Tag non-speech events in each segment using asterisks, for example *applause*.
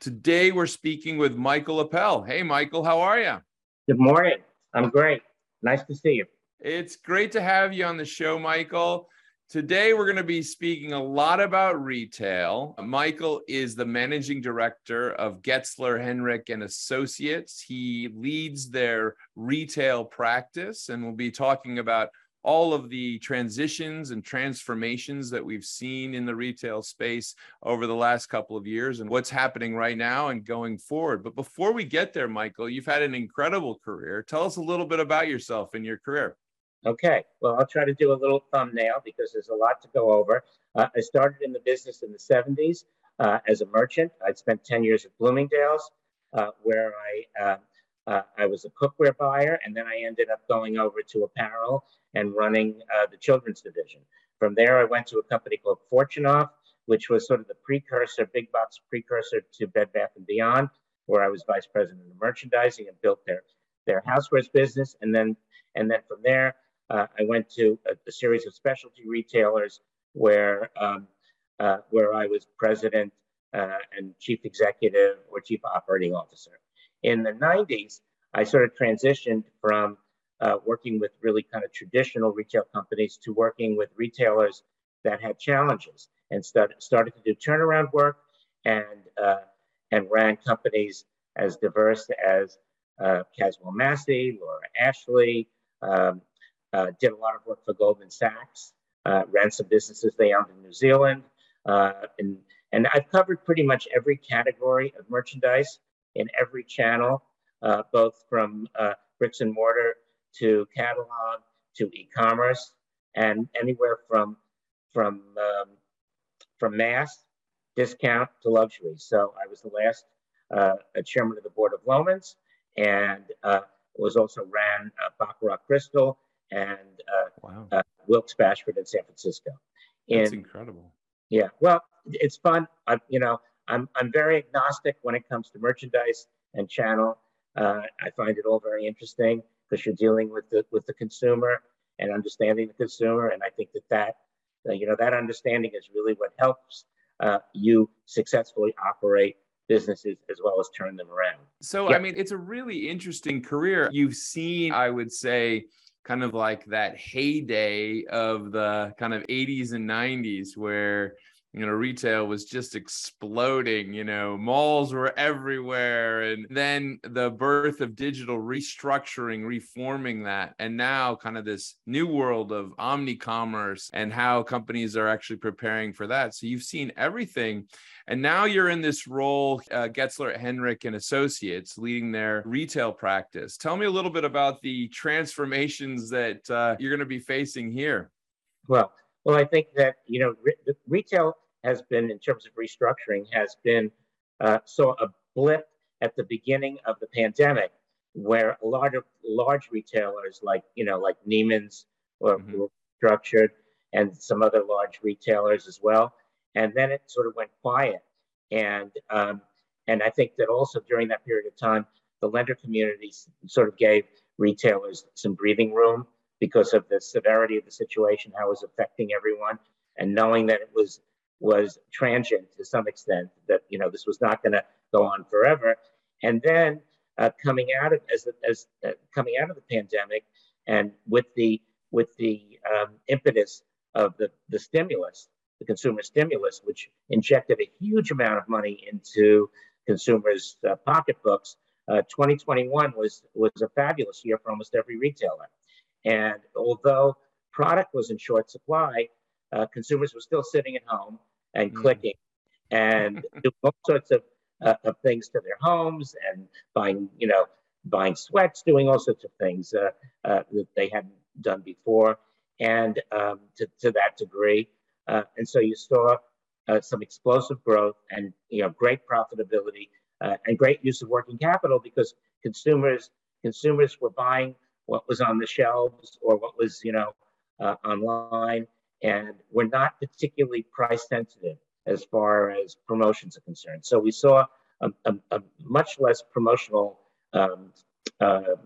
Today we're speaking with Michael Appel. Hey, Michael, how are you? Good morning. I'm great. Nice to see you. It's great to have you on the show, Michael. Today we're going to be speaking a lot about retail. Michael is the managing director of Getzler Henrich and Associates. He leads their retail practice and we'll be talking about all of the transitions and transformations that we've seen in the retail space over the last couple of years and what's happening right now and going forward. But before we get there, Michael, you've had an incredible career. Tell us a little bit about yourself and your career. Okay, well, I'll try to do a little thumbnail because there's a lot to go over. Uh, I started in the business in the 70s uh, as a merchant. I'd spent 10 years at Bloomingdale's, uh, where I uh, I was a cookware buyer, and then I ended up going over to apparel and running uh, the children's division. From there, I went to a company called Fortunoff, which was sort of the precursor, big box precursor to Bed Bath and Beyond, where I was vice president of merchandising and built their their housewares business. And then and then from there, uh, I went to a, a, series of specialty retailers where um, uh, where I was president uh, and chief executive or chief operating officer. In the 90s, I sort of transitioned from uh, working with really kind of traditional retail companies to working with retailers that had challenges and start, started to do turnaround work and, uh, and ran companies as diverse as uh, Caswell Massey, Laura Ashley, um, uh, did a lot of work for Goldman Sachs, uh, ran some businesses they owned in New Zealand. Uh, and, and I've covered pretty much every category of merchandise in every channel, uh, both from uh, bricks and mortar to catalog to e-commerce, and anywhere from from um, from mass discount to luxury. So I was the last uh, chairman of the board of Loehmann's, and uh, was also ran uh, Baccarat Crystal and uh, wow. uh, Wilkes Bashford in San Francisco. And, That's incredible. Yeah, well, it's fun. I, you know, I'm, I'm very agnostic when it comes to merchandise and channel. Uh, I find it all very interesting because you're dealing with the with the consumer and understanding the consumer, and I think that that uh, you know that understanding is really what helps uh, you successfully operate businesses as well as turn them around. So, I mean, it's a really interesting career. You've seen, I would say, kind of like that heyday of the kind of 80s and 90s where you know retail was just exploding you know malls were everywhere and then the birth of digital restructuring reforming that and now kind of this new world of omni-commerce and how companies are actually preparing for that. So you've seen everything and now you're in this role uh, getzler henrich and associates leading their retail practice. Tell me a little bit about the transformations that uh, you're going to be facing here. Well well, I think that you know re- retail has been, in terms of restructuring, has been uh, so a blip at the beginning of the pandemic, where a lot of large retailers like you know like Neiman's or mm-hmm. structured, and some other large retailers as well, and then it sort of went quiet, and um, and I think that also during that period of time, the lender community sort of gave retailers some breathing room because of the severity of the situation, how it was affecting everyone, and knowing that it was was transient to some extent, that you know this was not going to go on forever. And then uh, coming out of as as uh, coming out of the pandemic, and with the with the um, impetus of the the stimulus, the consumer stimulus, which injected a huge amount of money into consumers' uh, pocketbooks. 2021 uh, was was a fabulous year for almost every retailer. And although product was in short supply, uh, consumers were still sitting at home and mm. clicking and *laughs* doing all sorts of, uh, of things to their homes and buying, you know, buying sweats, doing all sorts of things uh, uh that they hadn't done before, and um, to, to that degree. Uh, and so you saw uh, some explosive growth and you know great profitability uh, and great use of working capital because consumers consumers were buying what was on the shelves or what was you know uh, online and we're not particularly price sensitive as far as promotions are concerned. So we saw a, a, a much less promotional um, uh,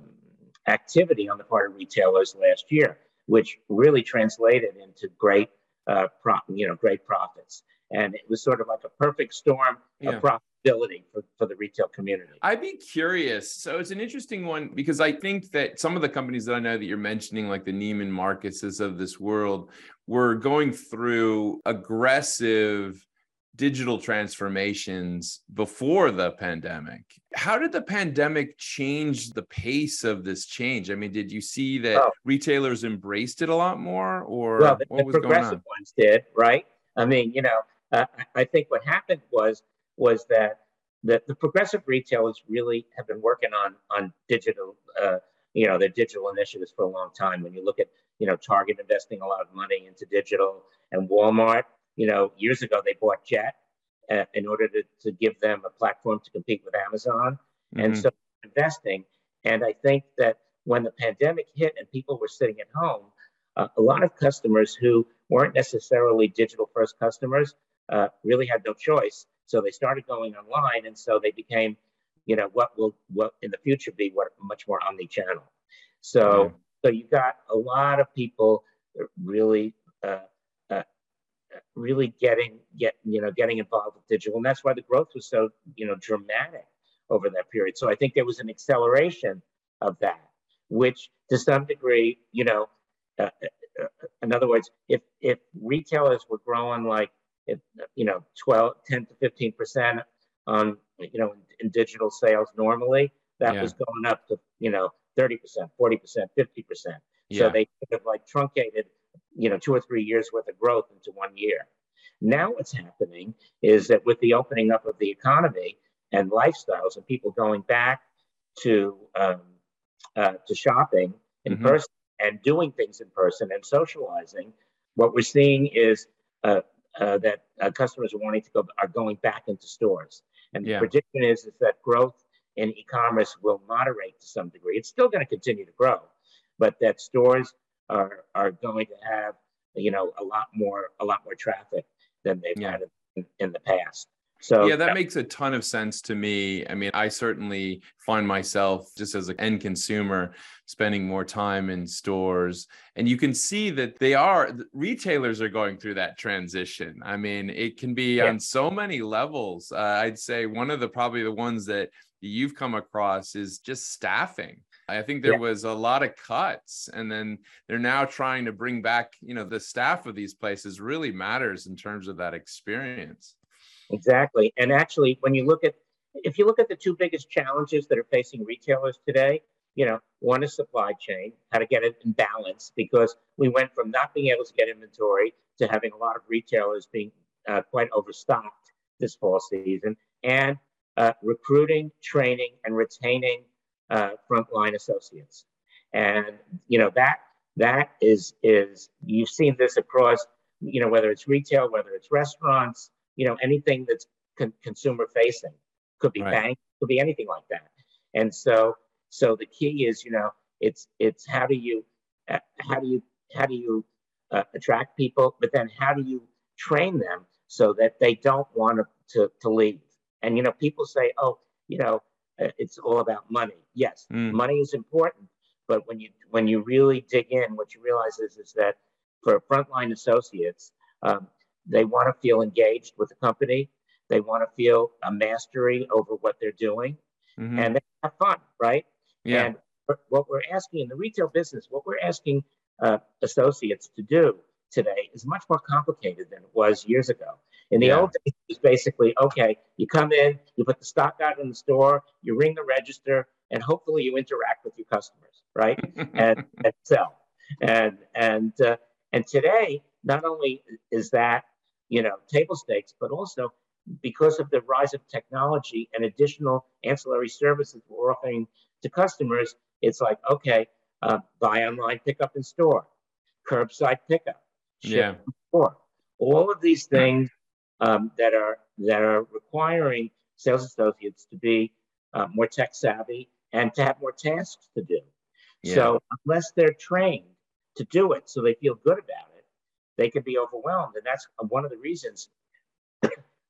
activity on the part of retailers last year, which really translated into great, uh, pro- you know, great profits. And it was sort of like a perfect storm yeah. of profitability for, for the retail community. I'd be curious. So it's an interesting one because I think that some of the companies that I know that you're mentioning, like the Neiman Marcuses of this world, were going through aggressive digital transformations before the pandemic. How did the pandemic change the pace of this change? I mean, did you see that oh. retailers embraced it a lot more, or well, the, what was progressive going on? ones did, right? I mean, you know, uh, I think what happened was was that the, the progressive retailers really have been working on on digital, uh, you know, their digital initiatives for a long time. When you look at, you know, Target investing a lot of money into digital, and Walmart you know, years ago they bought Jet uh, in order to, to give them a platform to compete with Amazon. Mm-hmm. And so investing. And I think that when the pandemic hit and people were sitting at home, uh, a lot of customers who weren't necessarily digital first customers uh, really had no choice. So they started going online, and so they became, you know, what will what in the future be what much more omni-channel. So yeah. so you got a lot of people really uh, really getting get you know getting involved with digital, and that's why the growth was so you know dramatic over that period. So I think there was an acceleration of that, which to some degree, you know, uh, uh, in other words, if if retailers were growing like you know 12, 10 to 15 percent on you know in, digital sales normally, that yeah. was going up to you know 30 percent, 40 percent, 50 percent. So they kind of like truncated you know, two or three years worth of growth into one year. Now what's happening is that with the opening up of the economy and lifestyles and people going back to um, uh, to shopping in mm-hmm. person and doing things in person and socializing, what we're seeing is uh, uh, that uh, customers are wanting to go are going back into stores. And yeah. the prediction is is that growth in e-commerce will moderate to some degree. It's still going to continue to grow, but that stores are are going to have you know a lot more a lot more traffic than they've yeah. had in, in, the past. So yeah, that yeah. makes a ton of sense to me. I mean, I certainly find myself just as an end consumer spending more time in stores, and you can see that they are retailers are going through that transition. I mean, it can be yeah. on so many levels. Uh, I'd say one of the probably the ones that you've come across is just staffing I think there yeah. was a lot of cuts, and then they're now trying to bring back, you know, the staff of these places really matters in terms of that experience. Exactly. And actually, when you look at, if you look at the two biggest challenges that are facing retailers today, you know, one is supply chain, how to get it in balance, because we went from not being able to get inventory to having a lot of retailers being uh, quite overstocked this fall season, and uh, recruiting, training, and retaining uh, frontline associates. And you know that that is is you've seen this across you know whether it's retail, whether it's restaurants, you know anything that's con- consumer facing could be right. bank, could be anything like that. And so so the key is you know it's it's how do you uh, how do you how do you uh, attract people, but then how do you train them so that they don't want to, to, leave? And you know people say, oh, you know uh, it's all about money. Yes, mm. money is important, but when you when you really dig in, what you realize is is that for frontline associates, um, they want to feel engaged with the company. They want to feel a mastery over what they're doing, mm-hmm. and they have fun, right? Yeah. And what we're asking in the retail business, what we're asking uh, associates to do today is much more complicated than it was years ago. In the yeah. old days, it was basically okay, you come in, you put the stock out in the store, you ring the register, and hopefully you interact with your customers, right? *laughs* and, and sell. And and uh, and today, not only is that you know table stakes, but also because of the rise of technology and additional ancillary services we're offering to customers, it's like okay, uh, buy online, pick up in store, curbside pickup, yeah. Store. All of these things um, that are that are requiring sales associates to be uh, more tech savvy and to have more tasks to do. Yeah. So unless they're trained to do it, so they feel good about it, they could be overwhelmed, and that's one of the reasons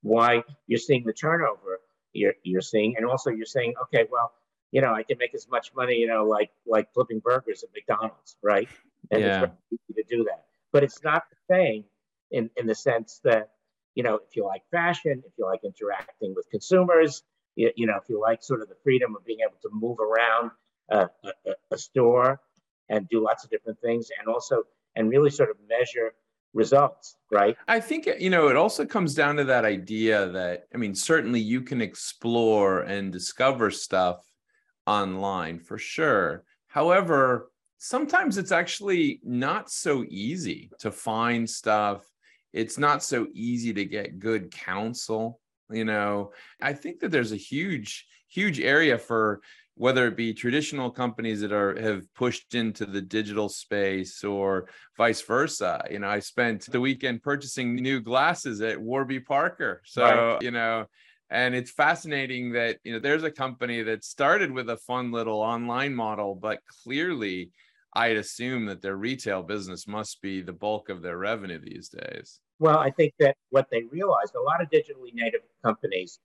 why you're seeing the turnover you're you're seeing, and also you're saying, okay, well, you know, I can make as much money, you know, like like flipping burgers at McDonald's, right? And yeah. it's easy to do that, but it's not the same in in the sense that you know, if you like fashion, if you like interacting with consumers, you, you know, if you like sort of the freedom of being able to move around a, a, a store and do lots of different things, and also and really sort of measure results, right? I think, you know, it also comes down to that idea that, I mean, certainly you can explore and discover stuff online for sure. However, sometimes it's actually not so easy to find stuff. It's not so easy to get good counsel. You know, I think that there's a huge, huge area for whether it be traditional companies that are have pushed into the digital space or vice versa. You know i spent the weekend purchasing new glasses at warby parker. So right. you know and it's fascinating that you know there's a company that started with a fun little online model but clearly i'd assume that their retail business must be the bulk of their revenue these days. Well i think that what they realized a lot of digitally native companies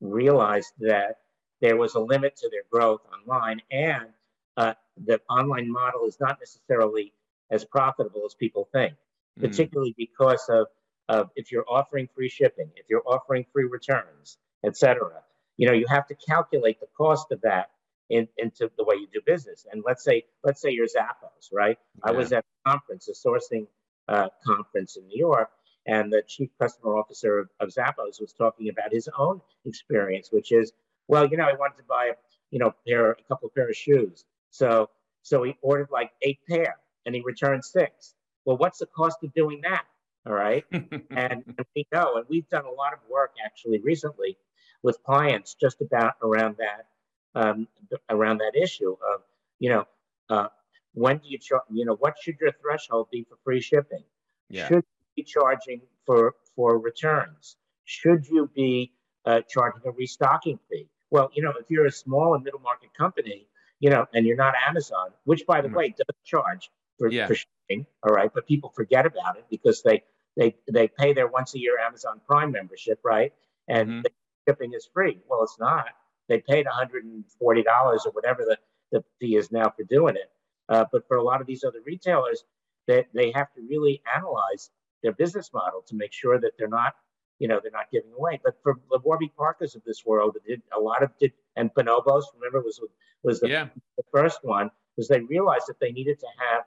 realized that there was a limit to their growth online, and uh, the online model is not necessarily as profitable as people think, mm. particularly because of, of if you're offering free shipping, if you're offering free returns, etc. You know, you have to calculate the cost of that in, into the way you do business. And let's say, let's say you're Zappos, right? Yeah. I was at a conference, a sourcing uh, conference in New York, and the chief customer officer of, of Zappos was talking about his own experience, which is well, you know, I wanted to buy, you know, pair, a couple of pair of shoes. So, so he ordered like eight pair and he returned six. Well, what's the cost of doing that? All right. *laughs* and, and we know, and we've done a lot of work actually recently with clients just about around that, um, around that issue of, you know, uh, when do you charge, you know, what should your threshold be for free shipping? Yeah. Should you be charging for, for returns? Should you be uh, charging a restocking fee? Well, you know, if you're a small and middle market company, you know, and you're not Amazon, which by the mm-hmm. way does charge for, yeah. for shipping, all right, but people forget about it because they they they pay their once a year Amazon Prime membership, right? And mm-hmm. shipping is free. Well, it's not. They paid $140 or whatever the, the fee is now for doing it. Uh, but for a lot of these other retailers, they, they have to really analyze their business model to make sure that they're not you know, they're not giving away. But for the Warby Parkers of this world, did a lot of did and Bonobos, remember was was the, yeah. the first one, was they realized that they needed to have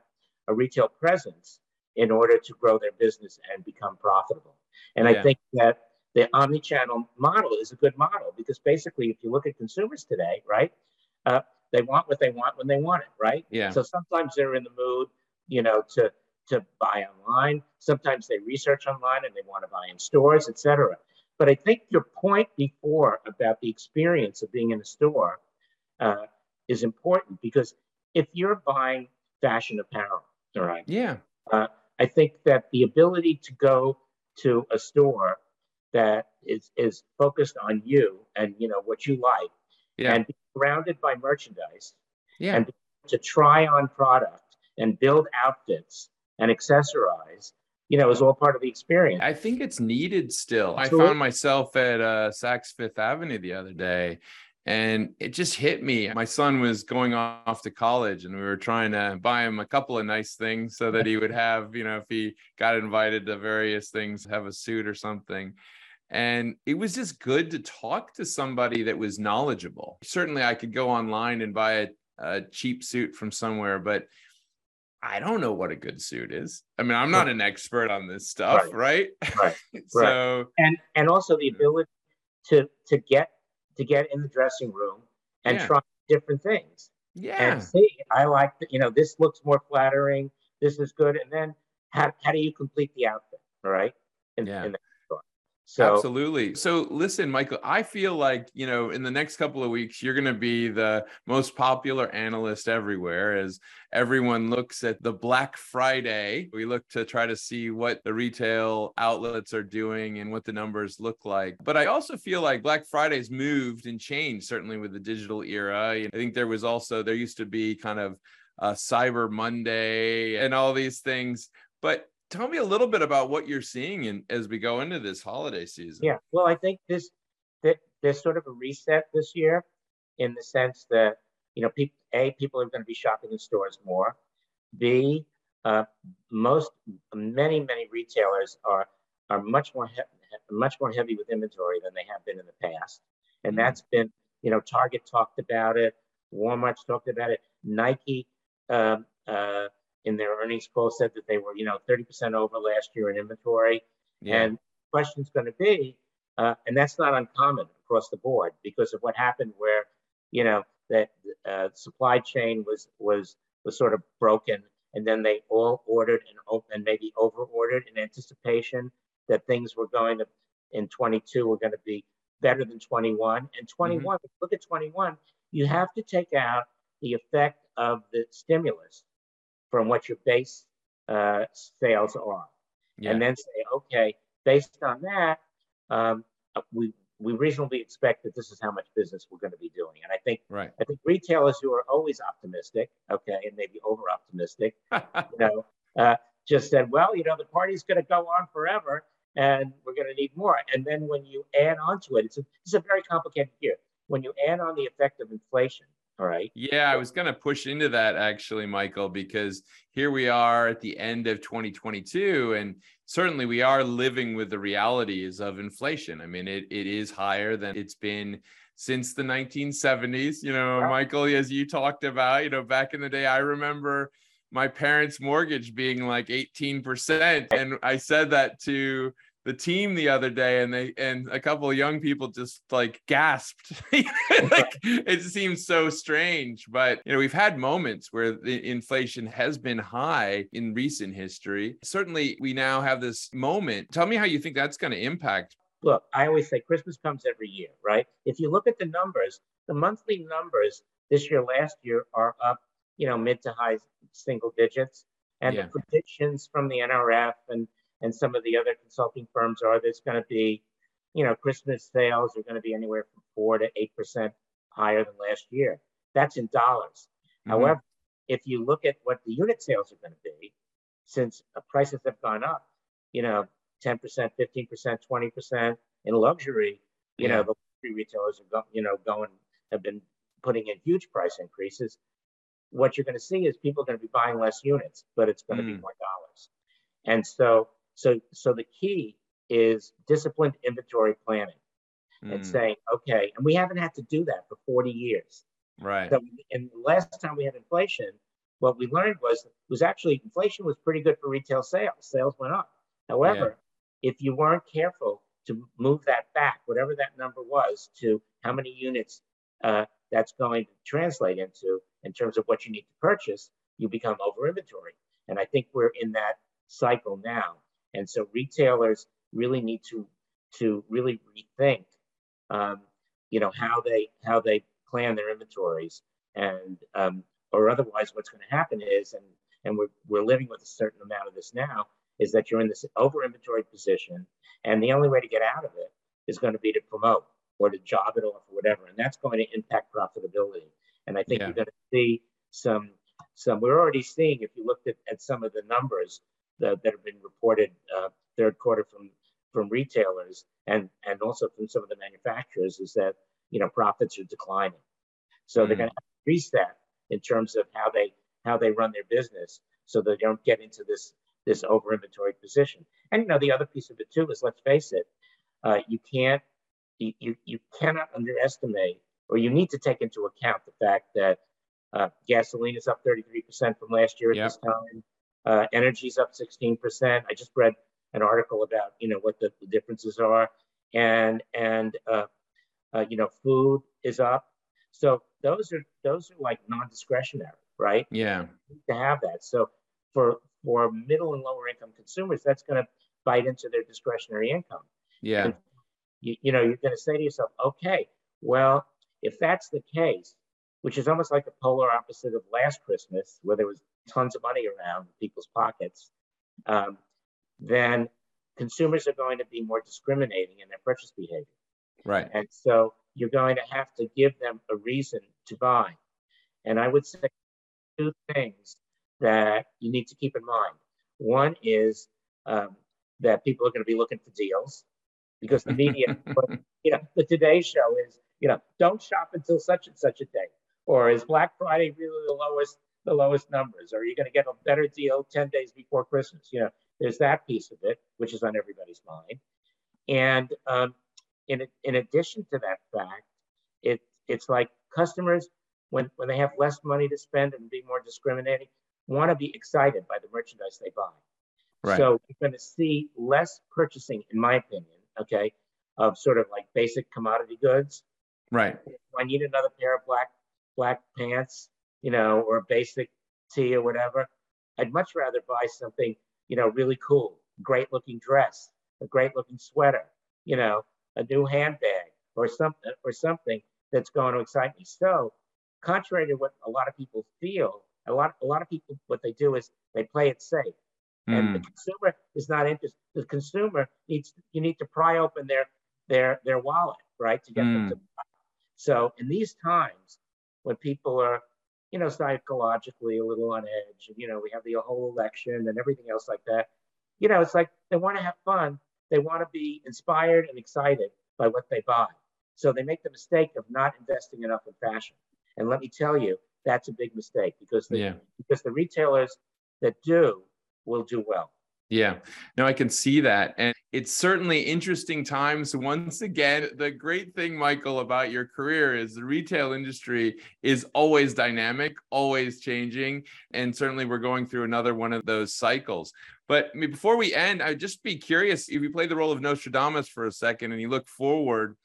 a retail presence in order to grow their business and become profitable. And yeah. I think that the omni-channel model is a good model because basically, if you look at consumers today, right, uh, they want what they want when they want it, right? Yeah. So sometimes they're in the mood, you know, to to buy online. Sometimes they research online and they want to buy in stores, etc. But I think your point before about the experience of being in a store uh, is important because if you're buying fashion apparel, all right, yeah, uh, I think that the ability to go to a store that is is focused on you and you know what you like, yeah. and be surrounded by merchandise, yeah, and to try on product and build outfits and accessorize you know is all part of the experience. I think it's needed still. I found myself at uh, saks fifth avenue the other day and it just hit me. My son was going off to college and we were trying to buy him a couple of nice things so that he would *laughs* have you know if he got invited to various things have a suit or something. And it was just good to talk to somebody that was knowledgeable. Certainly i could go online and buy a, a cheap suit from somewhere but I don't know what a good suit is. I mean, I'm not an expert on this stuff, right? Right. right. *laughs* so and and also the ability to to get to get in the dressing room and yeah. try different things. Yeah. And see, I like that, you know, this looks more flattering. This is good. And then how, how do you complete the outfit? All right. In, yeah. In So absolutely. So listen, Michael, I feel like, you know, in the next couple of weeks, you're going to be the most popular analyst everywhere as everyone looks at the Black Friday. We look to try to see what the retail outlets are doing and what the numbers look like. But I also feel like Black Friday's moved and changed, certainly with the digital era. I think there was also, there used to be kind of uh, Cyber Monday and all these things. But tell me a little bit about what you're seeing in, as we go into this holiday season. Yeah, well, I think this that there's sort of a reset this year, in the sense that you know, people, a people are going to be shopping in stores more. B, uh, most many many retailers are are much more he- much more heavy with inventory than they have been in the past, and mm-hmm. that's been you know Target talked about it, Walmart's talked about it, Nike. Um, uh, in their earnings call said that they were, you know, 30% over last year in inventory. Yeah. And question's going to be, uh, and that's not uncommon across the board because of what happened where, you know, that uh, supply chain was was was sort of broken, and then they all ordered and and maybe over ordered in anticipation that things were going to in 22 were going to be better than 21. And 21, mm-hmm. look at 21, you have to take out the effect of the stimulus from what your base uh, sales are, yeah. and then say, okay, based on that, um, we we reasonably expect that this is how much business we're going to be doing. And I think right. I think retailers who are always optimistic, okay, and maybe over optimistic, *laughs* you know, uh, just said, well, you know, the party's going to go on forever, and we're going to need more. And then when you add on to it, it's a, it's a very complicated year. When you add on the effect of inflation, all right. Yeah, I was going to push into that actually, Michael, because here we are at the end of 2022, and certainly we are living with the realities of inflation. I mean, it, it is higher than it's been since the 1970s. You know, wow. Michael, as you talked about, you know, back in the day, I remember my parents' mortgage being like 18%. And I said that to the team the other day and they and a couple of young people just like gasped. *laughs* Like it seems so strange but you know we've had moments where the inflation has been high in recent history. Certainly we now have this moment. Tell me how you think that's going to impact. Look i always say christmas comes every year right? If you look at the numbers the monthly numbers this year last year are up you know mid to high single digits. And yeah. the predictions from the nrf and and some of the other consulting firms are there's going to be, you know, Christmas sales are going to be anywhere from four to eight percent higher than last year. That's in dollars. Mm-hmm. However, if you look at what the unit sales are going to be, since prices have gone up, you know, 10%, 15%, 20% in luxury, you yeah. know, the luxury retailers are, go, you know, going, have been putting in huge price increases. What you're going to see is people are going to be buying less units, but it's going to mm. be more dollars. And so so, so the key is disciplined inventory planning mm. and saying, okay, and we haven't had to do that for 40 years. Right. So, and the last time we had inflation, what we learned was was actually inflation was pretty good for retail sales. Sales went up. However, yeah. if you weren't careful to move that back, whatever that number was, to how many units uh, that's going to translate into in terms of what you need to purchase, you become over inventory. And I think we're in that cycle now. And so retailers really need to to really rethink, um, you know, how they how they plan their inventories, and um, or otherwise, what's going to happen is, and and we're we're living with a certain amount of this now, is that you're in this over inventory position, and the only way to get out of it is going to be to promote or to job it off or whatever, and that's going to impact profitability. And I think yeah. you're going to see some some. We're already seeing if you looked at, at some of the numbers that, that have been reported uh, third quarter from from retailers and and also from some of the manufacturers is that you know profits are declining. So mm. they're going to increase that in terms of how they how they run their business, so they don't get into this this over inventory position. And you know the other piece of it too is let's face it, uh, you can't you, you cannot underestimate or you need to take into account the fact that uh, gasoline is up 33% from last year at yep. this time. Uh, energy's up 16%. I just read an article about you know what the, the differences are, and and uh, uh, you know food is up. So those are those are like non-discretionary, right? Yeah. To have that. So for for middle and lower income consumers, that's going to bite into their discretionary income. Yeah. You, you know, you're going to say to yourself, okay, well, if that's the case, which is almost like the polar opposite of last Christmas, where there was tons of money around in people's pockets, um, then consumers are going to be more discriminating in their purchase behavior. Right. And so you're going to have to give them a reason to buy. And I would say two things that you need to keep in mind. One is um, that people are going to be looking for deals because the media, *laughs* you know, the Today Show is, you know, don't shop until such and such a day, or is Black Friday really the lowest the lowest numbers, or are you going to get a better deal ten days before Christmas? You know, there's that piece of it, which is on everybody's mind, and um, in in addition to that fact, it it's like customers when when they have less money to spend and be more discriminating, want to be excited by the merchandise they buy. Right. So you're going to see less purchasing, in my opinion, okay, of sort of like basic commodity goods. Right. I need another pair of black black pants, you know, or a basic tee or whatever. I'd much rather buy something, you know, really cool, great looking dress, a great looking sweater, you know, a new handbag or something or something that's going to excite me. So, contrary to what a lot of people feel, a lot a lot of people what they do is they play it safe. Mm. And the hmm. consumer is not interested. The consumer needs you need to pry open their their their wallet, right, to get mm. them hmm. to buy. So in these times when people are, you know, psychologically a little on edge, and you know, we have the whole election and everything else like that, you know, it's like they want to have fun. They want to be inspired and excited by what they buy. So they make the mistake of not investing enough in fashion. And let me tell you, that's a big mistake because the, yeah. because the retailers that do will do well. Yeah, no, I can see that. And it's certainly interesting times. Once again, the great thing, Michael, about your career is the retail industry is always dynamic, always changing. And certainly we're going through another one of those cycles. But before we end, I'd just be curious if you play the role of Nostradamus for a second and you look forward,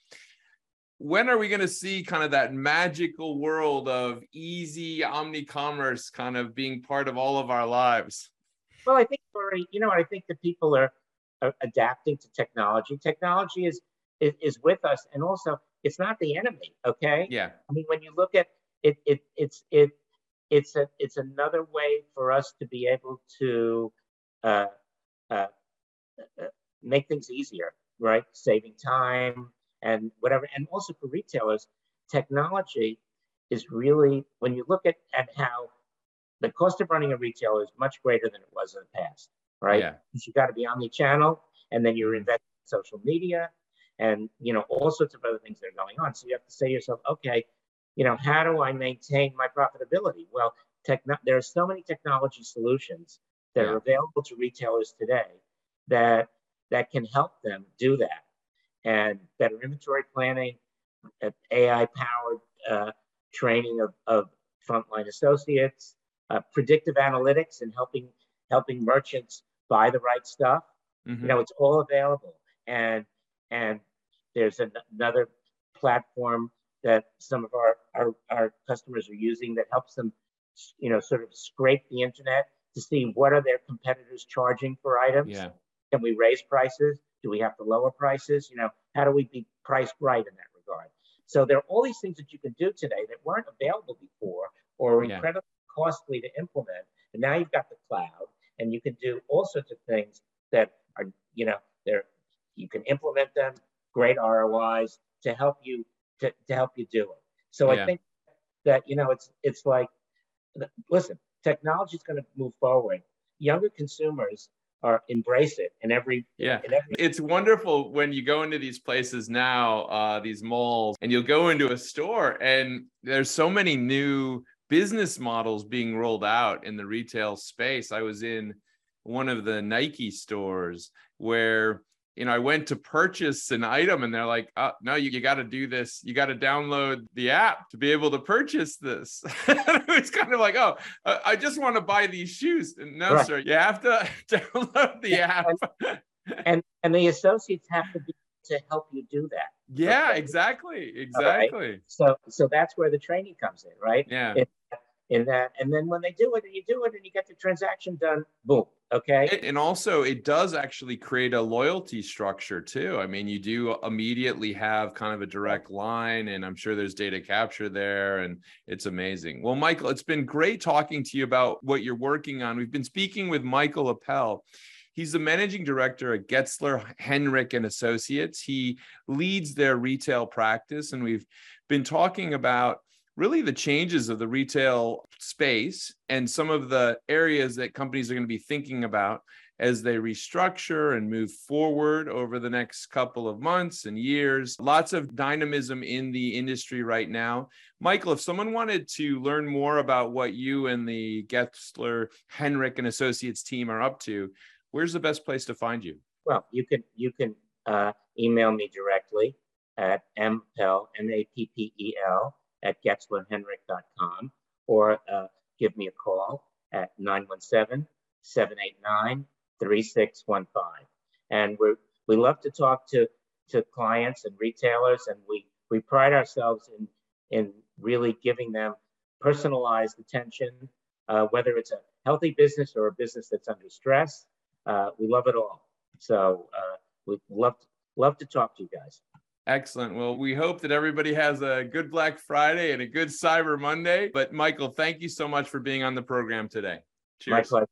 when are we going to see kind of that magical world of easy omni commerce kind of being part of all of our lives? Well, I think for you know, I think that people are, are adapting to technology. Technology is, is is with us, and also it's not the enemy. Okay. Yeah. I mean, when you look at it, it it's it it's a it's another way for us to be able to uh, uh make things easier, right? Saving time and whatever, and also for retailers, technology is really when you look at at how the cost of running a retailer is much greater than it was in the past, right? Yeah. You got to be omni-channel, and then you're investing in social media, and you know all sorts of other things that are going on. So you have to say to yourself, okay, you know, how do I maintain my profitability? Well, techno- there are so many technology solutions that yeah. are available to retailers today that that can help them do that, and better inventory planning, AI-powered uh, training of, of frontline associates, uh, predictive analytics and helping helping merchants buy the right stuff. Mm-hmm. You know, it's all available, and and there's an, another platform that some of our, our our customers are using that helps them, you know, sort of scrape the internet to see what are their competitors charging for items. Yeah. Can we raise prices? Do we have to lower prices? You know, how do we be priced right in that regard? So there are all these things that you can do today that weren't available before or yeah. incredibly costly to implement. And now you've got the cloud and you can do all sorts of things that are, you know, there you can implement them, great ROIs to help you to, to help you do it. So yeah. I think that, you know, it's it's like listen, technology is going to move forward. Younger consumers are embrace it in every yeah in every- it's wonderful when you go into these places now uh these malls and you'll go into a store and there's so many new business models being rolled out in the retail space. I was in one of the Nike stores where you know I went to purchase an item and they're like, oh, "No, you, you got to do this. You got to download the app to be able to purchase this." *laughs* it's kind of like, "Oh, uh, I just want to buy these shoes." No, right. sir, you have to *laughs* download the app. and and the associates have to be to help you do that. Yeah, okay? exactly, exactly. Right? So so that's where the training comes in, right? Yeah. In that. And then when they do it and you do it and you get the transaction done, boom. Okay. And also, it does actually create a loyalty structure too. I mean, you do immediately have kind of a direct line, and I'm sure there's data capture there, and it's amazing. Well, Michael, it's been great talking to you about what you're working on. We've been speaking with Michael Appel. He's the managing director at Getzler, Henrich and Associates. He leads their retail practice, and we've been talking about really the changes of the retail space and some of the areas that companies are going to be thinking about as they restructure and move forward over the next couple of months and years. Lots of dynamism in the industry right now. Michael, if someone wanted to learn more about what you and the Getzler, Henrich and Associates team are up to, where's the best place to find you? Well, you can you can uh, email me directly at mappel m a p p e l at getzlerhenrich.com or uh, give me a call at 917 789 3615. And we we love to talk to, to clients and retailers, and we, we pride ourselves in, in really giving them personalized attention, uh, whether it's a healthy business or a business that's under stress. Uh, we love it all. So uh, we love, love to talk to you guys. Excellent. Well, we hope that everybody has a good Black Friday and a good Cyber Monday. But Michael, thank you so much for being on the program today. Cheers. My pleasure.